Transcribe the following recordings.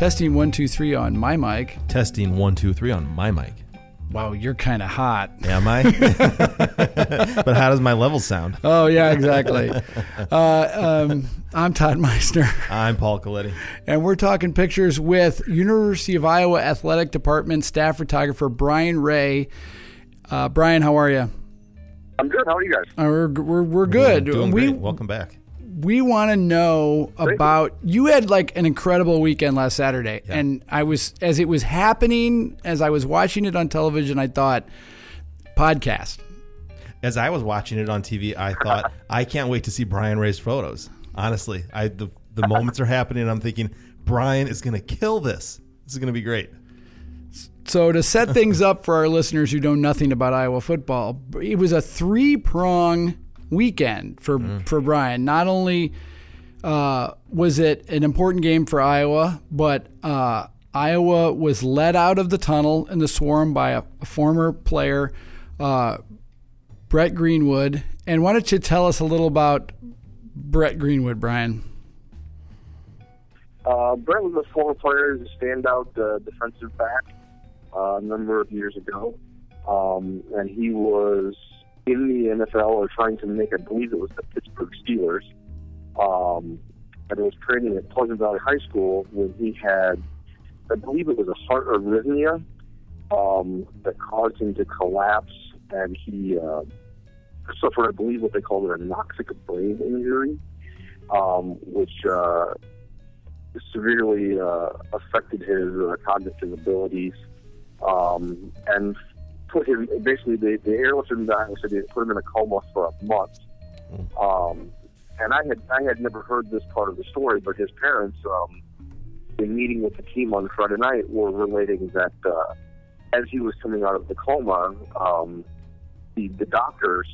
Testing one, two, three on my mic. Testing one, two, three on my mic. Wow, you're kind of hot. Am I? but how does my level sound? Oh yeah, exactly. uh, um, I'm Todd Meissner, I'm Paul Coletti. and we're talking pictures with University of Iowa Athletic Department staff photographer Brian Ray. Uh, Brian, how are you? I'm good. How are you guys? Uh, we're, we're, we're good. Doing we great. Welcome back. We want to know about you had like an incredible weekend last Saturday, Yeah. and I was as it was happening as I was watching it on television, I thought podcast. As I was watching it on TV, I thought, I can't wait to see Brian Ray's photos. Honestly, I the, the moments are happening, and I'm thinking, Brian is going to kill this. This is going to be great. So to set things up for our listeners who know nothing about Iowa football, it was a three prong weekend for for Brian. Not only uh, was it an important game for Iowa, but uh, Iowa was led out of the tunnel in the swarm by a, a former player, uh, Brett Greenwood. And why don't you tell us a little about Brett Greenwood, Brian? Uh, Brett was a former player, he's a standout uh, defensive back uh, a number of years ago. Um, and he was in the NFL or trying to make, I believe it was the Pittsburgh Steelers. Um, and it was training at Pleasant Valley High School when he had, I believe it was a heart arrhythmia um, that caused him to collapse. And he uh, suffered, I believe, what they called an anoxic brain injury, um, which uh, severely uh, affected his uh, cognitive abilities um, and put him basically they, they airlifted him down and said they put him in a coma for a month. Um, and I had I had never heard this part of the story, but his parents, um, in meeting with the team on Friday night, were relating that uh, as he was coming out of the coma, um, the the doctors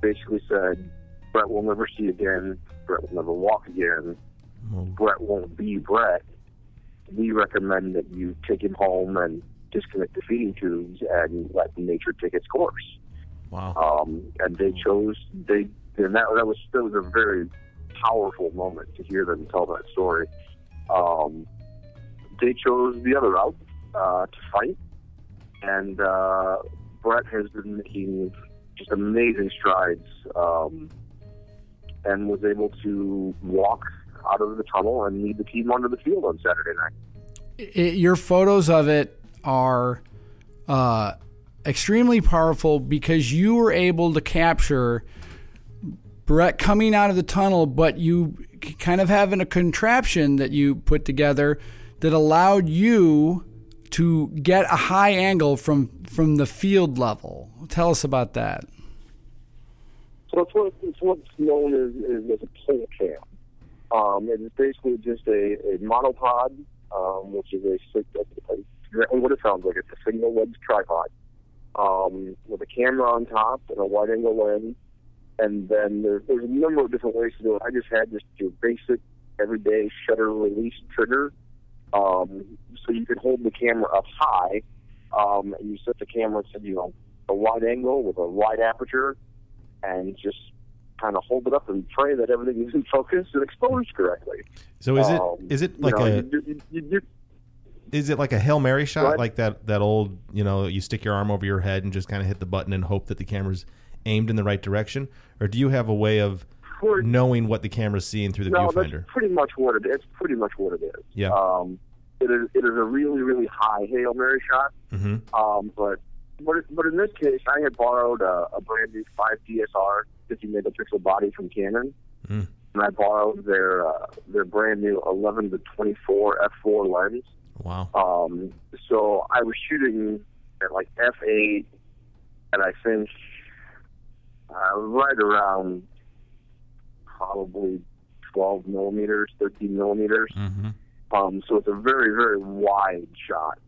basically said, "Brett will never see again. Brett will never walk again." Brett won't be Brett, we recommend that you take him home and disconnect the feeding tubes and let nature take its course. Wow. Um, and they chose they and that that was that was a very powerful moment to hear them tell that story. Um, they chose the other route uh, to fight, and uh, Brett has been making just amazing strides um, and was able to walk out of the tunnel and lead the team onto the field on Saturday night. it, your photos of it are uh, extremely powerful because you were able to capture Brett coming out of the tunnel, but you kind of having a contraption that you put together that allowed you to get a high angle from from the field level. Tell us about that. So it's, what, it's what's known as, as, a pole cam. Um, it is basically just a, a monopod, um, which is a, a, a what it sounds like. It's a single lens tripod um, with a camera on top and a wide angle lens. And then there's, there's a number of different ways to do it. I just had just your basic everyday shutter release trigger. Um, so you could hold the camera up high, um, and you set the camera to you know a wide angle with a wide aperture, and just kind of hold it up and pray that everything is in focus and exposed correctly. So is it Um, is it you like know, a you, you, you, you, is it like a hail mary shot, What? like that that old you know you stick your arm over your head and just kind of hit the button and hope that the camera's aimed in the right direction, or do you have a way of knowing what the camera's seeing through the no, viewfinder? that's pretty much what it is. It's pretty much what it is. Yeah. Um, it is it is a really really high hail mary shot. hmm Um, but but but in this case, I had borrowed a, a brand new 5 DSR 50 megapixel body from Canon, Mm. and I borrowed their uh, their brand new 11 to 24 f4 lens. Wow. Um, so I was shooting at like f8, and I think uh, right around probably 12 millimeters, 13 millimeters. hmm Um, so it's a very, very wide shot.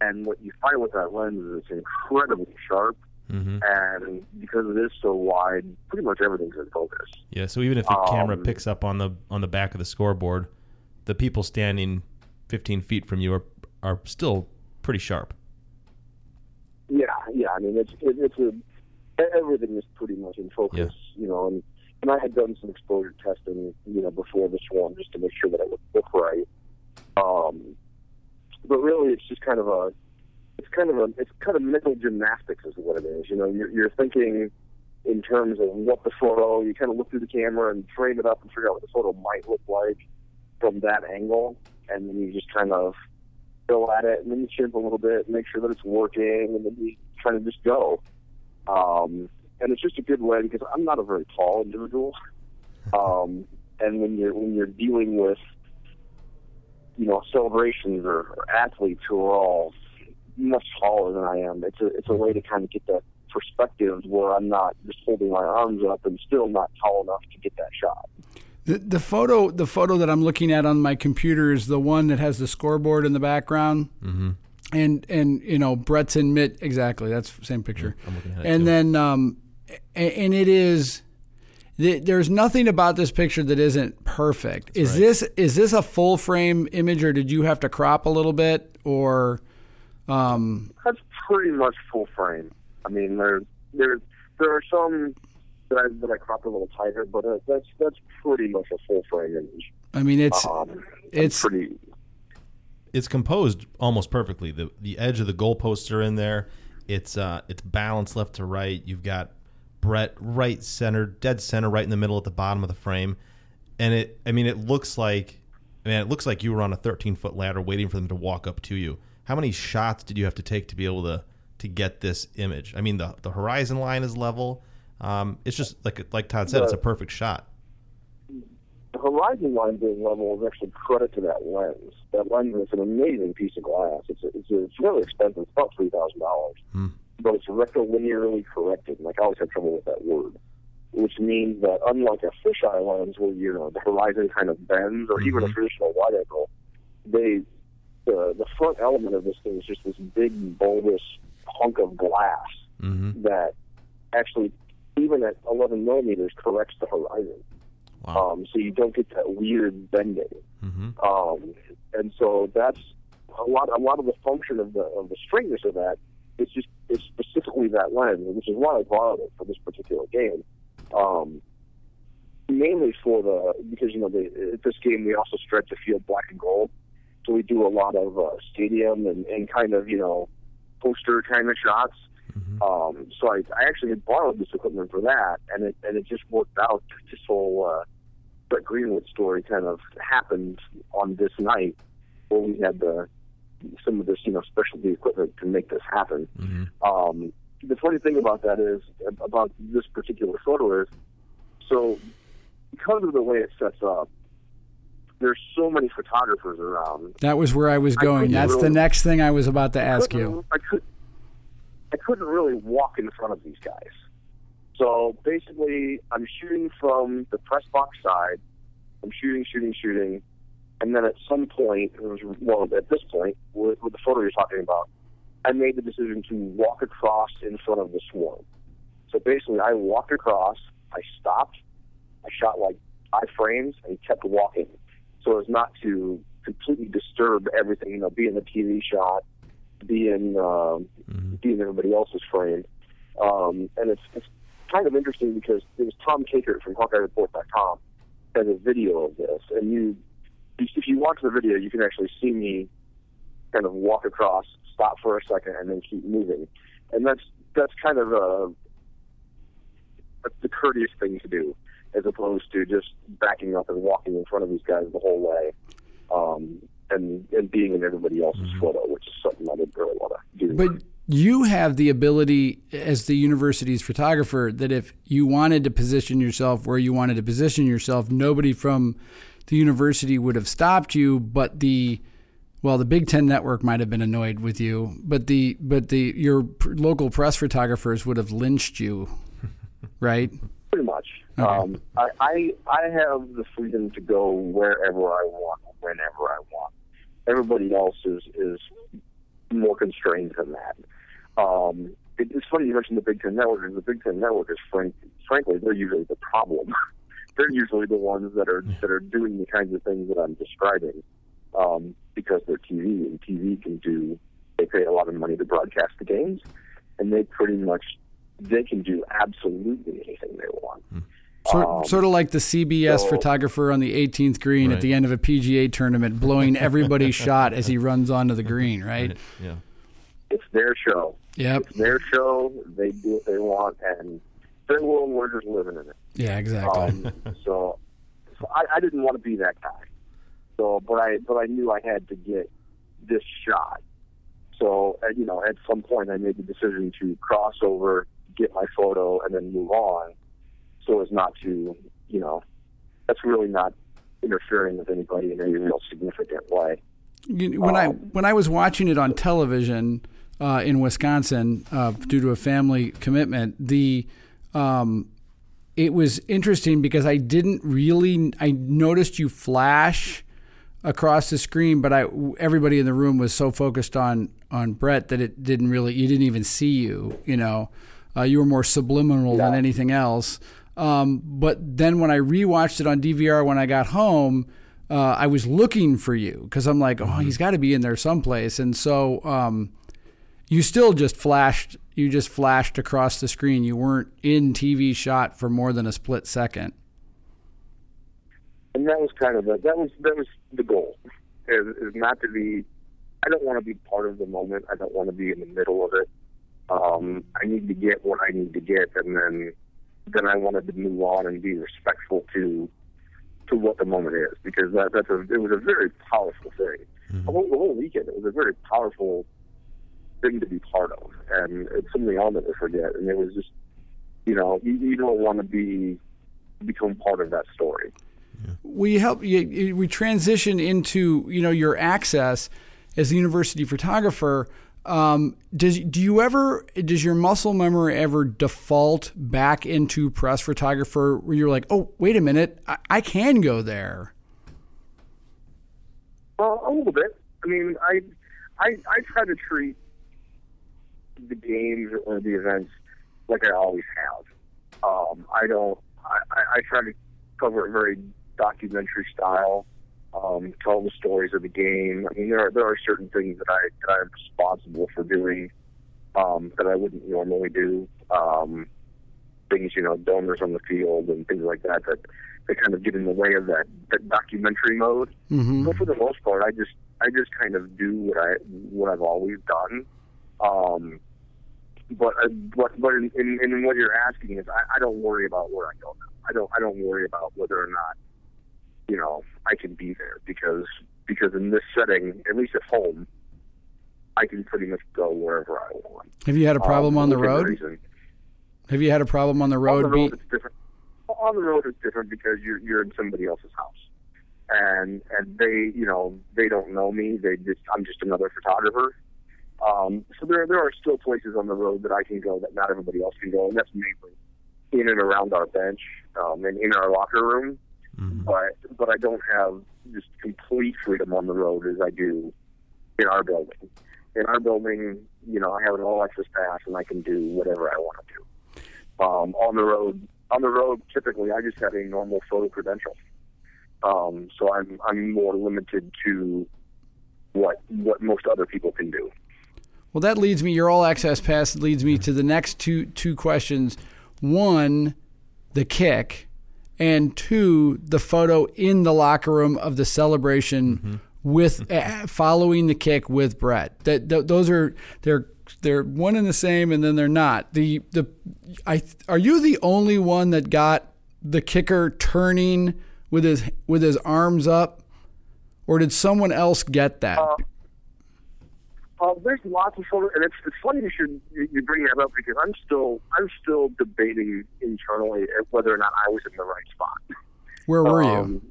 And what you find with that lens is it's incredibly sharp. hmm And because it is so wide, pretty much everything's in focus. Yeah. So even if the camera Um, picks up on the on the back of the scoreboard, the people standing 15 feet from you are are still pretty sharp. Yeah, yeah. I mean, it's it, it's a everything is pretty much in focus, you know. And and I had done some exposure testing, you know, before this one, just to make sure that it would look right. Um, but really, it's just kind of a it's kind of a it's kind of mental gymnastics is what it is. You know, you're, you're thinking in terms of what the photo. You kind of look through the camera and frame it up and figure out what the photo might look like from that angle, and then you just kind of go at it, and then you chimp a little bit, make sure that it's working, and then you kind of just go. Um, and it's just a good way because I'm not a very tall individual, um, and when you're when you're dealing with you know celebrations or, or athletes who are all much taller than I am, it's a it's a way to kind of get that perspective where I'm not just holding my arms up and still not tall enough to get that shot. The, the photo the photo that I'm looking at on my computer is the one that has the scoreboard in the background. Mm-hmm. And and you know Brett's in mid exactly that's the same picture. I'm looking at and too. then um, a- and it is there's nothing about this picture that isn't perfect. is right. this is this a full frame image or did you have to crop a little bit or um, That's pretty much full frame. I mean, there there there are some that I that I cropped a little tighter, but uh, that's that's pretty much a full frame image. I mean it's Um, it's pretty. it's composed almost perfectly. The the edge of the goalposts are in there. It's uh it's balanced left to right. You've got Brett right center, dead center, right in the middle at the bottom of the frame. And it I mean it looks like man, it looks like you were on a thirteen foot ladder waiting for them to walk up to you. How many shots did you have to take to be able to to get this image? I mean the the horizon line is level. Um, it's just like like Todd said, it's a perfect shot. The horizon line being level is actually credit to that lens. That lens is an amazing piece of glass. It's a, it's, a, it's really expensive. It's about three thousand dollars, but it's rectilinearly corrected. Like I always have trouble with that word, which means that unlike a fisheye lens, where you know the horizon kind of bends, or even a traditional wide angle, they the the front element of this thing is just this big bulbous hunk of glass Mm-hmm. that actually, even at 11 millimeters, corrects the horizon. Wow. Um, so you don't get that weird bending. Mm-hmm. Um, and so that's a lot. A lot of the function of the of the straightness of that is just is specifically that lens, which is why I borrowed it for this particular game. Um, mainly for the because you know the, at this game we also stretch the field black and gold, so we do a lot of uh, stadium and, and kind of you know poster kind of shots. Um, so I, I actually had borrowed this equipment for that, and it and it just worked out. This whole uh, Brett Greenwood story kind of happened on this night where we had the some of this you know specialty equipment to make this happen. Um, the funny thing about that is about this particular photo is so because of the way it sets up. There's so many photographers around that was where I was going. couldn't That's the next thing I was about to ask couldn't- you. I could I couldn't really walk in front of these guys. So basically I'm shooting from the press box side. I'm shooting, shooting, shooting, and then at some point, it was well at this point with, with the photo you're talking about, I made the decision to walk across in front of the swarm. So basically, I walked across, I stopped, I shot like five frames, and kept walking, so as not to completely disturb everything. You know, be in the TV shot, be in um, be in everybody else's frame, um, and it's it's kind of interesting because it was Tom Kakert from HawkeyeReport.com has a video of this, and you if you watch the video, you can actually see me kind of walk across, stop for a second, and then keep moving, and that's that's kind of a, a the courteous thing to do, as opposed to just backing up and walking in front of these guys the whole way, um, and and being in everybody else's photo, which is something I didn't really want to do. But you have the ability as the university's photographer that if you wanted to position yourself where you wanted to position yourself, nobody from the university would have stopped you, but the well, the Big Ten Network might have been annoyed with you, but the but the your pr- local press photographers would have lynched you, right? Pretty much. Um, I, I I have the freedom to go wherever I want, whenever I want. Everybody else is is more constrained than that. Um, it, it's funny you mentioned the Big Ten Network. The Big Ten Network is frank, frankly they're usually the problem. they're usually the ones that are that are doing the kinds of things that I'm describing um, because they're TV and TV can do. They pay a lot of money to broadcast the games, and they pretty much they can do absolutely anything they want. Sort, Um, sort of like the CBS so- photographer on the 18th green at the end of a PGA tournament, blowing everybody's shot as he runs onto the green, right? Yeah. it's their show. Yep. It's their show. They do what they want, and their world. We're just living in it. Yeah, exactly. Um, so, so I, I didn't want to be that guy. So, but I but I knew I had to get this shot. So, uh, you know, at some point, I made the decision to cross over, get my photo, and then move on, so as not to, you know, that's really not interfering with anybody in any real significant way. When I when I was watching it on television uh, in Wisconsin uh, due to a family commitment, the um, it was interesting because I didn't really I noticed you flash across the screen, but I everybody in the room was so focused on on Brett that it didn't really you didn't even see you. You know, uh, you were more subliminal than anything else. Um, but then when I rewatched it on DVR when I got home, uh, I was looking for you because I'm like, oh, he's got to be in there someplace. And so um, you still just flashed. You just flashed across the screen. You weren't in TV shot for more than a split second. and that was kind of the that was that was the goal is, is not to be I don't want to be part of the moment. I don't want to be in the middle of it. Um, I need to get what I need to get, and then then I wanted to move on and be respectful to to what the moment is because that that's a it was a very powerful thing. Mm-hmm. The, whole, the whole weekend it was a very powerful thing to be part of, and it's something I'll never forget. And it was just you know you, you don't want to be become part of that story. Yeah. we help you, you- we transition into you know your access as a university photographer um, does do you ever does your muscle memory ever default back into press photographer where you're like oh wait a minute I, I can go there Well, a little bit. I mean, I, I, I try to treat the games or the events like I always have. Um, I don't. I, I, I try to cover it very documentary style. Um, tell the stories of the game. I mean, there are there are certain things that I that I'm responsible for doing um, that I wouldn't normally do. Um, things, you know, donors on the field and things like that that that kind of get in the way of that, that documentary mode. mm-hmm. But for the most part, I just I just kind of do what I what I've always done. Um, but uh, but but in, in, in what you're asking is I, I don't worry about where I go now. I don't I don't worry about whether or not you know I can be there because because in this setting, at least at home, I can pretty much go wherever I want. have you had a problem Um, on the road reason. have you had a problem on the road? On the road, Be- it's different. On the road, it's different because you're you're in somebody else's house, and and they you know they don't know me. They just I'm just another photographer. Um, so there there are still places on the road that I can go that not everybody else can go, and that's mainly in and around our bench um, and in our locker room. But but I don't have just complete freedom on the road as I do in our building. In our building, you know, I have an all access pass and I can do whatever I want to do. Um, on the road, on the road, typically I just have a normal photo credential. Um, so I'm I'm more limited to what what most other people can do. Well, that leads me. Your all access pass leads me to the next two two questions. One, the kick, and two, the photo in the locker room of the celebration mm-hmm. with uh, following the kick with Brett. That th- those are they're they're one and the same, and then they're not. The the I are you the only one that got the kicker turning with his with his arms up, or did someone else get that? Uh, Uh, there's lots of photos, and it's it's funny you should you you bring that up because I'm still I'm still debating internally whether or not I was in the right spot. Where were you? Um,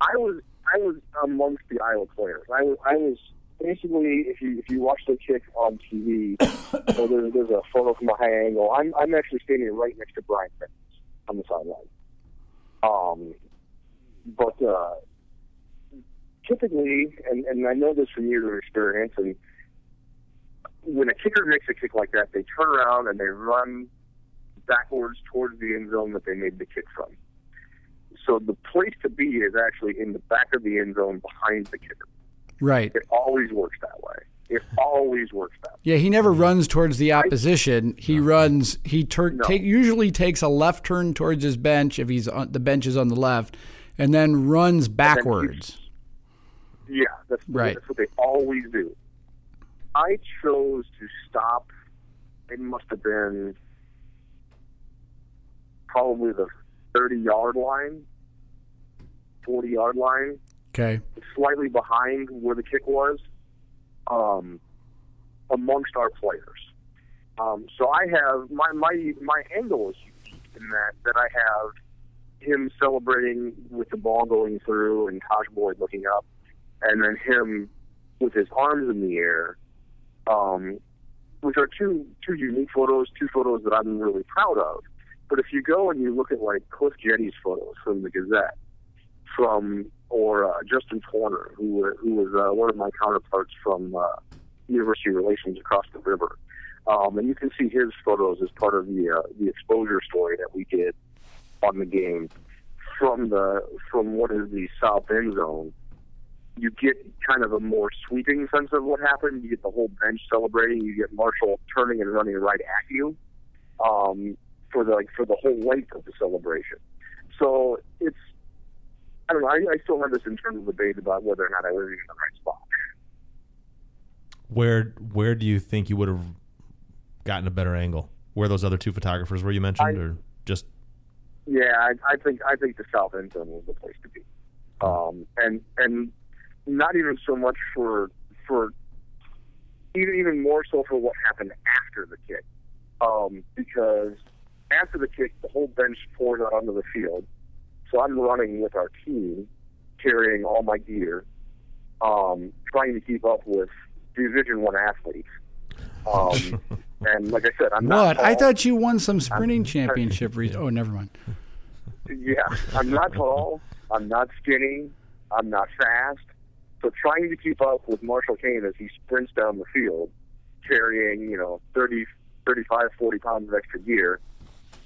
I was I was amongst the Iowa players. I was I was basically if you if you watch the kick on TV, so there's there's a photo from a high angle. I'm I'm actually standing right next to Brian Fitz on the sideline. Um, but uh, typically, and and I know this from years of experience, and when a kicker makes a kick like that, they turn around and they run backwards towards the end zone that they made the kick from. So the place to be is actually in the back of the end zone behind the kicker. Right. It always works that way. It always works best. Yeah, he never runs towards the opposition. He runs. He tur- No. take usually takes a left turn towards his bench if he's on the bench is on the left, and then runs backwards. Yeah, that's, Right. that's what they always do. I chose to stop. It must have been probably the 30 yard line, 40 yard line, Okay. slightly behind where the kick was, um, amongst our players. Um, so I have my my my angle is unique in that that I have him celebrating with the ball going through and Taj Boyd looking up, and then him with his arms in the air, um, which are two two unique photos, two photos that I'm really proud of. But if you go and you look at like Cliff Jette's photos from the Gazette, from or uh, Justin Torner, who who was uh, one of my counterparts from uh, University Relations across the river, um, and you can see his photos as part of the uh, the exposure story that we did on the game from the from what is the south end zone. You get kind of a more sweeping sense of what happened. You get the whole bench celebrating. You get Marshall turning and running right at you um, for the like for the whole length of the celebration. So it's I don't know. I, I still have this internal debate about whether or not I was in the right spot. Where where do you think you would have gotten a better angle? Where those other two photographers were you mentioned, I- or just Yeah, I, I think I think the south end zone was the place to be, um, and and not even so much for for even even more so for what happened after the kick, um, because after the kick, the whole bench poured out onto the field. So I'm running with our team, carrying all my gear, um, trying to keep up with Division One athletes. Um, and like I said, I'm not. What? I thought you won some sprinting championship. Re- oh, never mind. Yeah, I'm not tall. I'm not skinny. I'm not fast. So trying to keep up with Marshall Koehn as he sprints down the field, carrying you know 30, 35, 40 pounds of extra gear,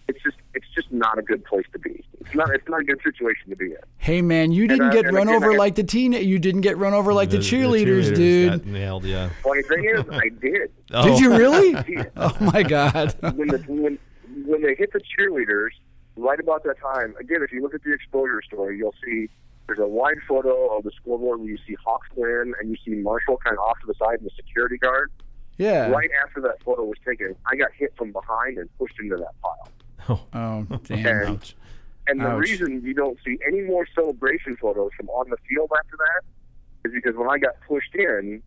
it's just it's just not a good place to be. It's not it's not a good situation to be in. Hey man, you didn't I- get and run again, over got- like the teen. You didn't get run over like the, cheerleaders, got dude. nailed, yeah. Funny thing is, I did. Oh. Did you really? Yeah. oh my god. when the when when they hit the cheerleaders, right about that time. Again, if you look at the exposure story, you'll see there's a wide photo of the scoreboard where you see Hawks win and you see Marshall kind of off to the side and the security guard. Yeah. Right after that photo was taken, I got hit from behind and pushed into that pile. Oh, Oh damn. And- ouch. And the Ouch. reason you don't see any more celebration photos from on the field after that is because when I got pushed in,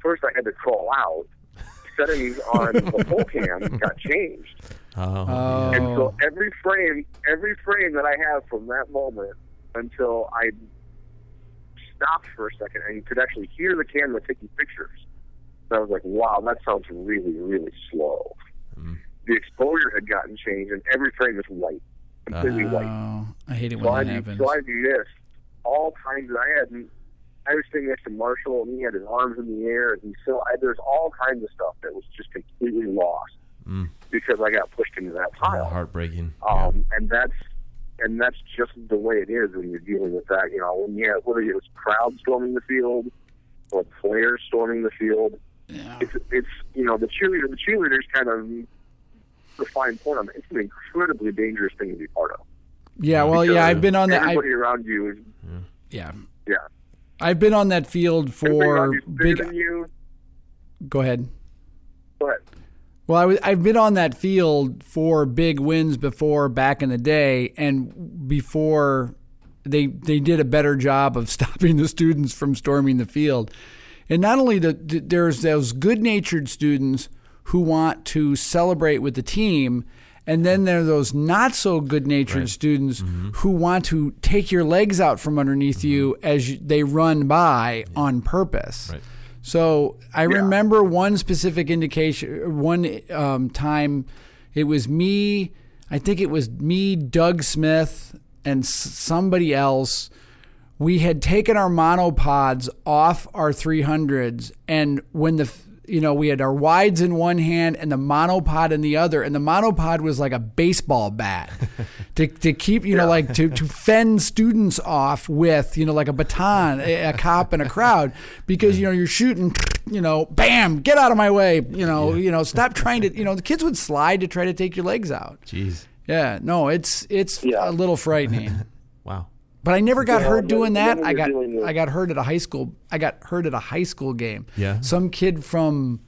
first I had to crawl out. Settings on the pole cam got changed. Oh, Oh. And so every frame, every frame that I have from that moment until I stopped for a second and you could actually hear the camera taking pictures, I was like, "Wow, that sounds really, really slow." Mm. The exposure had gotten changed, and every frame was white, completely white. Oh, I hate it So when I, that happens. so I missed all times that I had. I was sitting next to Marshall, and he had his arms in the air, and he still. I, there's all kinds of stuff that was just completely lost Mm. because I got pushed into that pile. heartbreaking. Yeah. Um, and that's and that's just the way it is when you're dealing with that. You know, when you have, whether it was crowd storming the field or players storming the field, Yeah. it's it's you know the cheerleader the cheerleaders kind of the fine point on it. It's an incredibly dangerous thing to be part of. Yeah, well, yeah, I've been on that. I, Everybody around you is yeah, yeah. I've been on that field for around you big. than you, Go ahead. Well, I was, I've been on that field for big wins before back in the day, and before they they did a better job of stopping the students from storming the field. And not only the there's those good natured students who want to celebrate with the team, and then there are those not so good natured students mm-hmm. who want to take your legs out from underneath mm-hmm. you as you, they run by on purpose. Right. So I remember one specific indication, one um, time it was me, I think it was me, Doug Smith, and s- somebody else. We had taken our monopods off our 300s, and when the you know, we had our wides in one hand and the monopod in the other, and the monopod was like a baseball bat to, to keep, you know, like to, to fend students off with, you know, like a baton, a, a cop and a crowd, because, you know, you're shooting you know, bam, get out of my way. You know, you know, stop trying to. You know, the kids would slide to try to take your legs out. Jeez. Yeah, no, it's it's Yeah. a little frightening. Wow. But I never got Yeah, hurt doing that. I got I got hurt at a high school. I got hurt at a high school game. Yeah. Some kid from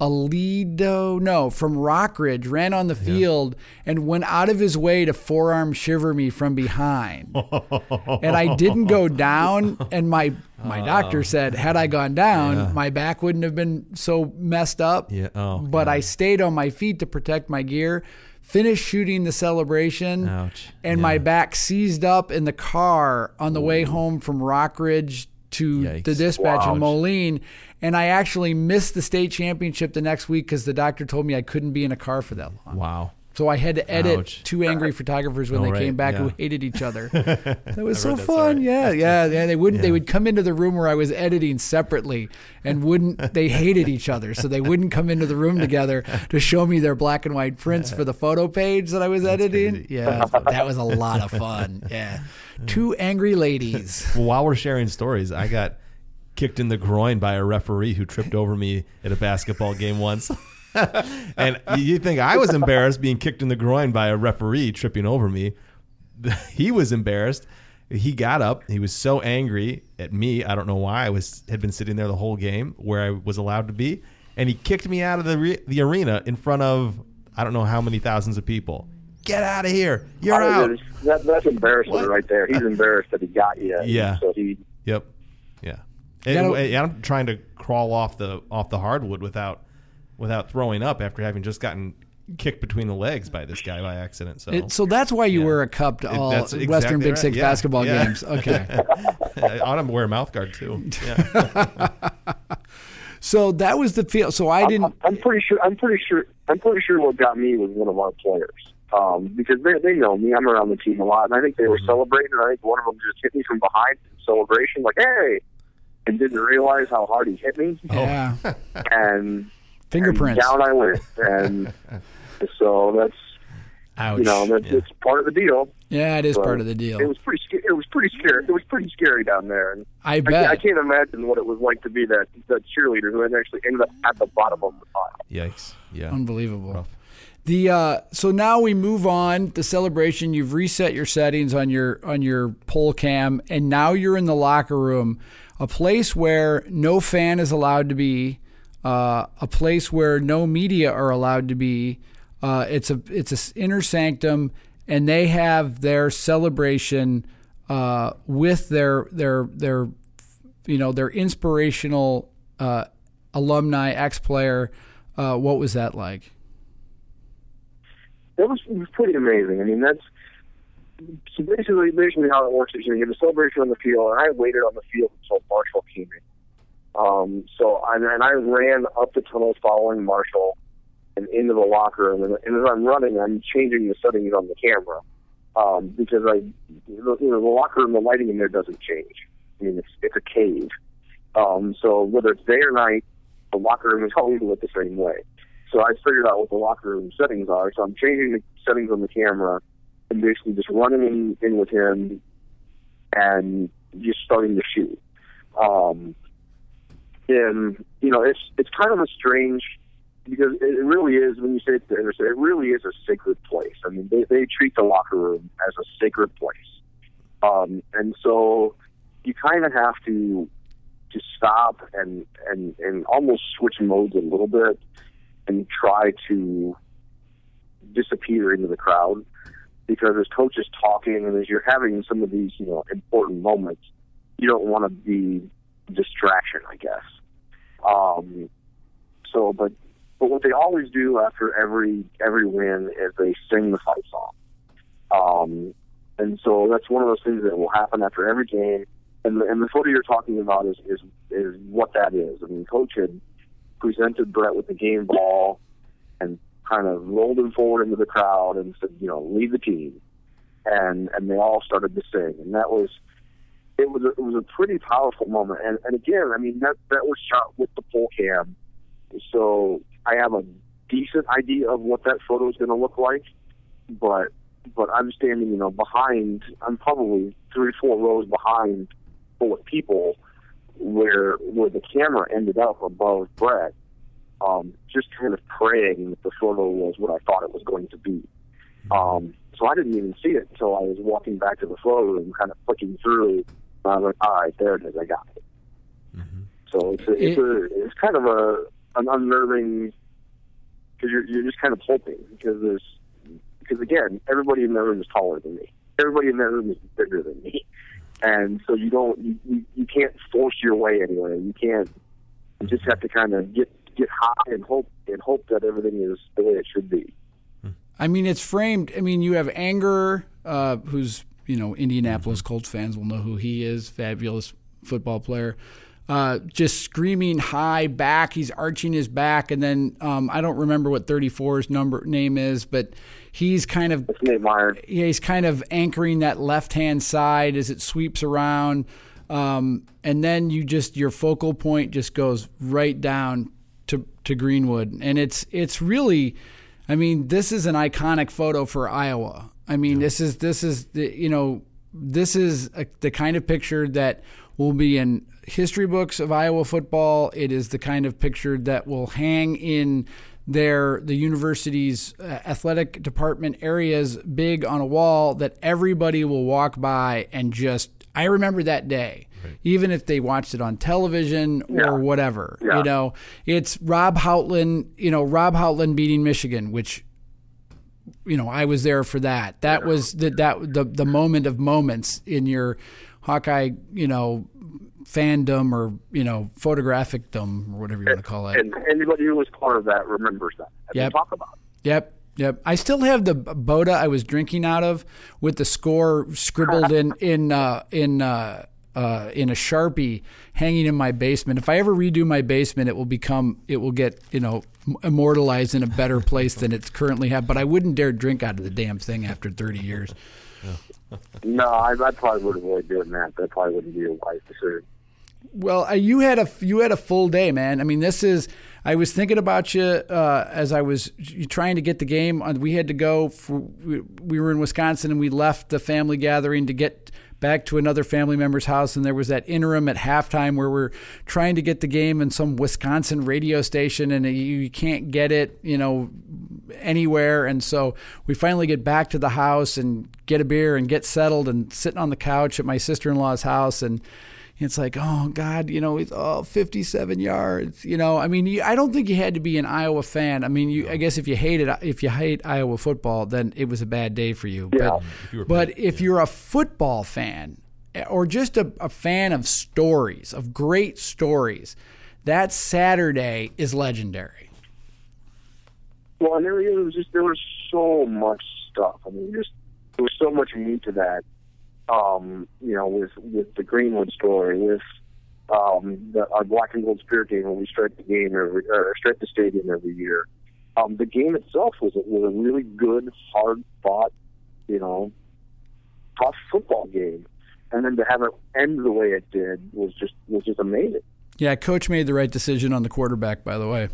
Aledo, no, from Rockridge ran on the field and went out of his way to forearm shiver me from behind. and I didn't go down and my my oh. doctor said had I gone down, Yeah. my back wouldn't have been so messed up. Yeah. Oh, But I stayed on my feet to protect my gear. Finished shooting the celebration Ouch. and my back seized up in the car on the way home from Rockridge to Yikes. the dispatch Wow. in Moline. And I actually missed the state championship the next week because the doctor told me I couldn't be in a car for that long. Wow. So I had to edit Ouch. two angry photographers when Oh, they right, came back who hated each other. That was so fun. Yeah, yeah, yeah. They wouldn't. They would come into the room where I was editing separately, and wouldn't. They hated each other, so they wouldn't come into the room together to show me their black and white prints for the photo page that I was editing. crazy. Yeah, that was a lot of fun. Yeah, two angry ladies. Well, while we're sharing stories, I got kicked in the groin by a referee who tripped over me at a basketball game once. and you think I was embarrassed being kicked in the groin by a referee tripping over me. He was embarrassed. He got up. He was so angry at me. I don't know why. I was had been sitting there the whole game where I was allowed to be, and he kicked me out of the re- the arena in front of I don't know how many thousands of people. Get out of here! You're I out. That, that's embarrassing What? right there. He's embarrassed that he got you. Yeah. So he Yep. Yeah. gotta- And, and I'm trying to crawl off the off the hardwood without without throwing up after having just gotten kicked between the legs by this guy by accident. So It, so that's why you wear a cup to all That's Western Big right. Six Yeah. basketball Yeah. games. Okay. I ought to wear a mouth guard too. Yeah. So that was the feel. So I didn't. I'm pretty sure. I'm pretty sure. I'm pretty sure what got me was one of our players. Um, because they they know me. I'm around the team a lot, and I think they were Mm-hmm. celebrating. And I think one of them just hit me from behind in celebration, like "Hey," and didn't realize how hard he hit me. Yeah. And Fingerprints. and down I went, and so that's Ouch. you know that's it's part of the deal. yeah, it is So part of the deal. It deal. was pretty. sca- It was pretty scary. It was pretty scary down there, and I I, bet. can't- I can't imagine what it was like to be that that cheerleader who actually ended up at the bottom of the pile. Yikes. Yeah. Unbelievable. Rough. The uh, so now we move on the celebration. You've reset your settings on your on your pole cam, and now you're in the locker room, a place where no fan is allowed to be, uh, a place where no media are allowed to be. Uh, it's a it's a s- inner sanctum, and they have their celebration uh, with their their their you know their inspirational uh, alumni ex player. Uh, what was that like? That was, was pretty amazing. I mean, that's so basically basically how it works is you, you have a celebration on the field, and I waited on the field until. Um, so I, and I ran up the tunnel following Marshall and into the locker room, and, and as I'm running, I'm changing the settings on the camera um, because I, you know, the locker room, the lighting in there doesn't change. I mean, it's it's a cave. Um, so whether it's day or night, the locker room is always lit the same way. So I figured out what the locker room settings are. So I'm changing the settings on the camera and basically just running in, in with him and just starting to shoot. Um, and you know, it's it's kind of a strange because it really is when you say it's the interstate, it really is a sacred place. I mean, they they treat the locker room as a sacred place, um, and so you kind of have to to stop and and and almost switch modes a little bit and try to disappear into the crowd because as coach is talking and as you're having some of these you know important moments, you don't want to be distraction, I guess. Um, so, but but what they always do after every every win is they sing the fight song. Um, and so that's one of those things that will happen after every game. And the, and the photo you're talking about is, is is what that is. I mean, coach had presented Brett with the game ball and kind of rolled him forward into the crowd and said, you know, lead the team. And and they all started to sing, and that was it was a, it was a pretty powerful moment. And and again, I mean that that was shot with the pole cam, so I have a decent idea of what that photo is going to look like. But but I'm standing, you know, behind. I'm probably three four rows behind full of people where where the camera ended up above Brett, um, just kind of praying that the photo was what I thought it was going to be. Um, so I didn't even see it until I was walking back to the photo room, kind of flicking through. And I was like, all right, there it is, I got it. So it's a, it's, a, it's kind of a an unnerving because you're you're just kind of hoping because there's because again everybody in that room is taller than me. Everybody in that room is bigger than me, and so you don't you, you, you can't force your way anywhere. You can't. You just have to kind of get get high and hope and hope that everything is the way it should be. I mean, it's framed. I mean, you have Angerer, uh, who's you know Indianapolis Colts fans will know who he is. Fabulous football player. Uh, just screaming high back. He's arching his back, and then um, I don't remember what 34's number name is, but he's kind of It's Nate Meier. yeah, he's kind of anchoring that left hand side as it sweeps around, um, and then you just your focal point just goes right down to to Greenwood, and it's it's really, I mean, this is an iconic photo for Iowa. I mean, this is this is the you know this is a, the kind of picture that will be in history books of Iowa football. It is the kind of picture that will hang in their the university's uh, athletic department areas big on a wall that everybody will walk by and just I remember that day. Even if they watched it on television or Yeah. whatever, Yeah. you know, it's Rob Houghtlin, you know, Rob Houghtlin beating Michigan, which you know, I was there for that. That was the that the the moment of moments in your Hawkeye, you know, fandom or you know, photographicdom or whatever you want to call it. And anybody who was part of that remembers that. And Yep. talk about it. Yep. Yep. I still have the Boda I was drinking out of with the score scribbled in in uh, in uh, uh, in a sharpie hanging in my basement. If I ever redo my basement, it will become it will get you know immortalized in a better place than it's currently have. But I wouldn't dare drink out of the damn thing after thirty years. No, I, I probably would avoid doing that. That probably wouldn't be a wise decision. Well, uh, you had a you had a full day, man. I mean, this is. I was thinking about you uh, as I was trying to get the game. Uh, We had to go. For, we, we were in Wisconsin, and we left the family gathering to get back to another family member's house. And there was that interim at halftime where we're trying to get the game in some Wisconsin radio station, and you, can't get it, you know, anywhere. And so we finally get back to the house and get a beer and get settled and sitting on the couch at my sister in law's house and it's like, oh God, you know, it's oh 57 yards. You know, I mean, you, I don't think you had to be an Iowa fan. I mean, you, I guess if you hate it, if you hate Iowa football, then it was a bad day for you. Yeah. But, If you were but if you're a football fan eh, or just a, a fan of stories, of great stories, that Saturday is legendary. Well, and there, it was just there was so much stuff. I mean, just there was so much meat to that. Um, you know, with with the Greenwood story, with um, the, our Black and Gold Spirit game, when we strike the game every or strike the stadium every year. Um, the game itself was a, was a really good, hard fought, you know, tough football game, and then to have it end the way it did was just was just amazing. Yeah, coach made the right decision on the quarterback, by the way.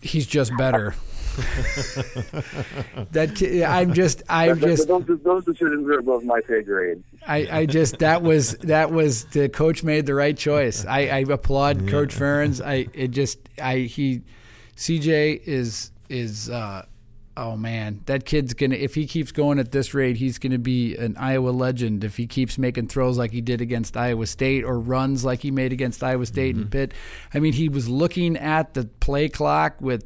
He's just better. that I'm just I'm Those- just those, those decisions are above my pay grade. I, I just that was that was the coach made the right choice. I, I applaud Coach Ferentz. I it just I he CJ is is uh oh man that kid's gonna if he keeps going at this rate he's gonna be an Iowa legend if he keeps making throws like he did against Iowa State or runs like he made against Iowa State and Pitt. I mean he was looking at the play clock with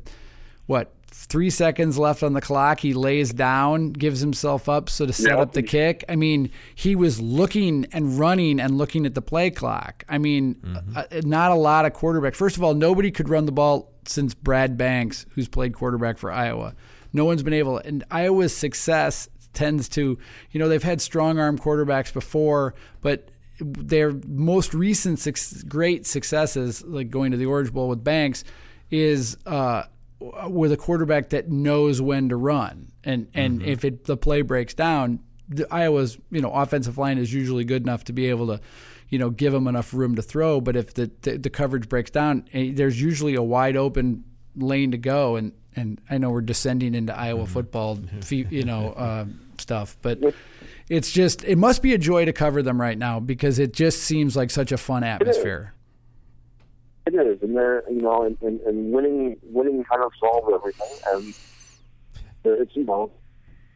what three seconds left on the clock he lays down gives himself up so to set up the kick. I mean he was looking and running and looking at the play clock. I mean uh, not a lot of quarterback. First of all nobody could run the ball since brad banks who's played quarterback for iowa. No one's been able and iowa's success tends to you know they've had strong arm quarterbacks before but their most recent great successes like going to the orange bowl with banks is uh, with a quarterback that knows when to run, and and if it the play breaks down, the Iowa's you know offensive line is usually good enough to be able to, you know, give them enough room to throw. But if the the, the coverage breaks down, eh, there's usually a wide open lane to go. And and I know we're descending into Iowa football, you know, uh, stuff, but it's just it must be a joy to cover them right now because it just seems like such a fun atmosphere. It is, and they're you know, and, and, and winning winning kind of solves everything, and it's you know,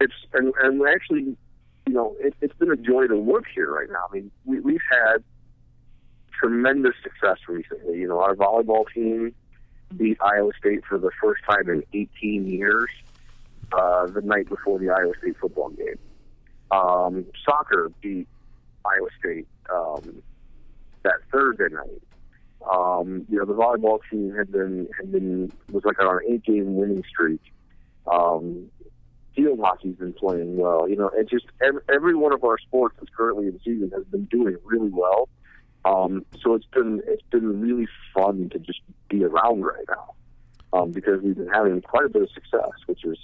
it's and and actually, you know, it, it's been a joy to work here right now. I mean, we, we've had tremendous success recently. You know, our volleyball team beat Iowa State for the first time in 18 years uh, the night before the Iowa State football game. Um, soccer beat Iowa State um, that Thursday night. Um, you know, the volleyball team had been had been was like on an eight game winning streak. Um, field hockey's been playing well. You know, and just every, every one of our sports that's currently in season has been doing really well. Um, so it's been it's been really fun to just be around right now um, because we've been having quite a bit of success, which is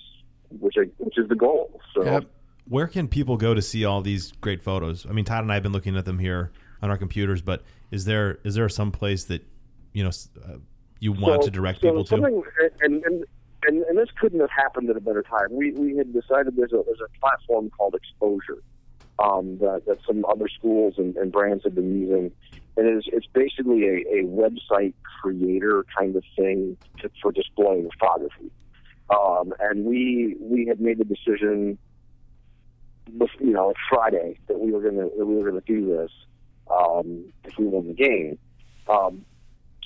which I, which is the goal. So. Yep. Where can people go to see all these great photos? I mean, Todd and I have been looking at them here on our computers, but is there is there some place that you know uh, you want So- to direct so people to? And, and, and, and this couldn't have happened at a better time. We, we had decided there's a, there's a platform called Exposure um, that, that some other schools and, and brands have been using. And it's, it's basically a, a website creator kind of thing to, for displaying photography. Um, and we we had made the decision, you know, Friday that we were gonna that we were gonna do this um, if we won the game. Um,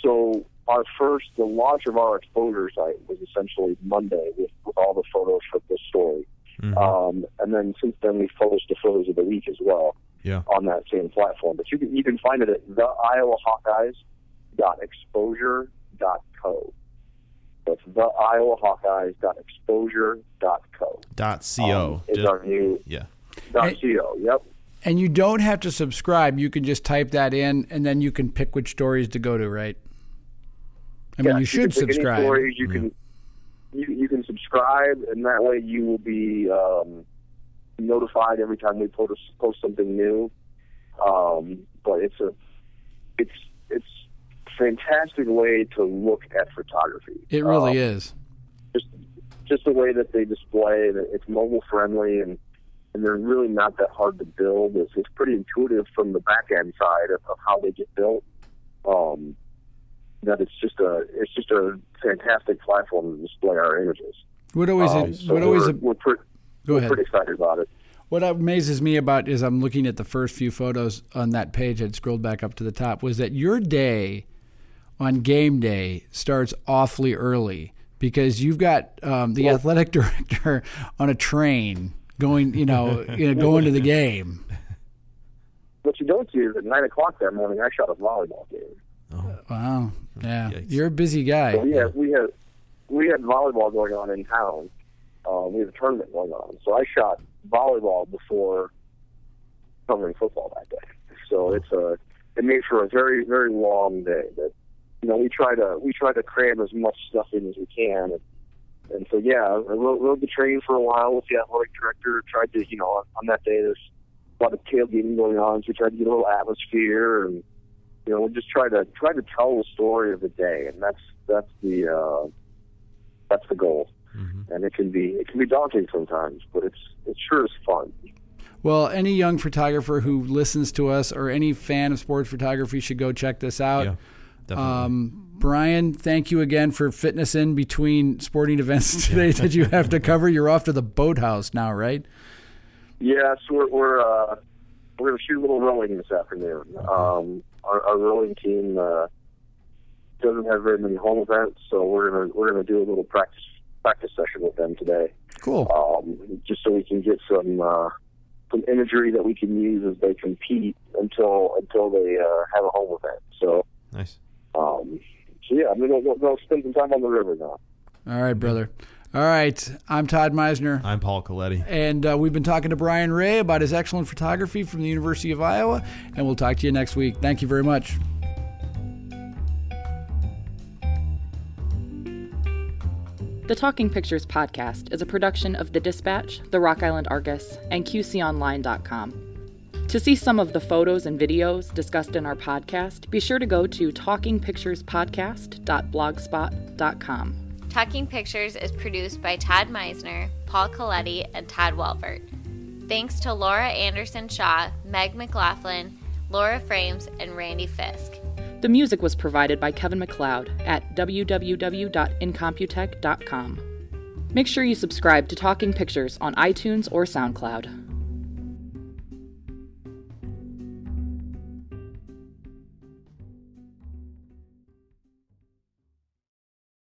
so our first, the launch of our exposure site was essentially Monday with, with all the photos for this story. Mhm. Um, and then since then we've published the photos of the week as well yeah. on that same platform. But you can you can find it at the Iowa Hawkeyes dot exposure dot co. That's the Iowa Hawkeyes dot exposure dot co. Dot co. Um, is Just- our new yeah. dot Hey- co. Yep. And you don't have to subscribe. You can just type that in, and then you can pick which stories to go to. Right? I mean, Yeah, you should can subscribe. stories, you can you, you can subscribe, and that way you will be um, notified every time we post post something new. Um, but it's a it's it's a fantastic way to look at photography. It really Um, is. Just just the way that they display it. It's mobile friendly and. And they're really not that hard to build. It's, it's pretty intuitive from the back end side of, of how they get built. Um, that it's just a it's just a fantastic platform to display our images. What always Um, so what always we're, we're, pretty, go we're pretty excited about it. What amazes me about is I'm looking at the first few photos on that page. I'd scrolled back up to the top. Was that your day on game day starts awfully early because you've got um, the athletic director on a train going, you know, you know, going to the game. What you don't see is at nine o'clock that morning, I shot a volleyball game. Wow, yeah, Yikes. you're a busy guy. So we had we had we had volleyball going on in town. Uh, we had a tournament going on, so I shot volleyball before covering football that day. So it's a it made for a very very long day. But you know we try to we try to cram as much stuff in as we can. And, and so yeah, I rode, rode the train for a while with the athletic director. Tried to you know on, on that day there's a lot of tailgating going on, so we tried to get a little atmosphere and you know, we just try to try to tell the story of the day, and that's that's the uh, that's the goal. Mhm. And it can be it can be daunting sometimes, but it's it sure is fun. Well, any young photographer who listens to us or any fan of sports photography should go check this out. Yeah. Definitely. Um, Brian, thank you again for fitness in between sporting events today that you have to cover. You're off to the boathouse now, right? Yes, we're we're, uh, we're going to shoot a little rowing this afternoon. Um, our, our rowing team uh, doesn't have very many home events, so we're gonna we're gonna do a little practice practice session with them today. Cool. um, just so we can get some uh, some imagery that we can use as they compete until until they uh, have a home event. So, nice. Um, so yeah, I'm gonna go, go spend some time on the river now. All right, brother. All right. I'm Todd Mizener. I'm Paul Colletti. And uh, we've been talking to Brian Ray about his excellent photography from the University of Iowa. And we'll talk to you next week. Thank you very much. The Talking Pictures podcast is a production of The Dispatch, The Rock Island Argus, and QCOnline.com. To see some of the photos and videos discussed in our podcast, be sure to go to talkingpicturespodcast.blogspot.com. Talking Pictures is produced by Todd Mizener, Paul Colletti, and Todd Welvaert. Thanks to Laura Anderson Shaw, Meg McLaughlin, Laura Frames, and Randy Fisk. The music was provided by Kevin MacLeod at www.incompetech.com. Make sure you subscribe to Talking Pictures on iTunes or SoundCloud.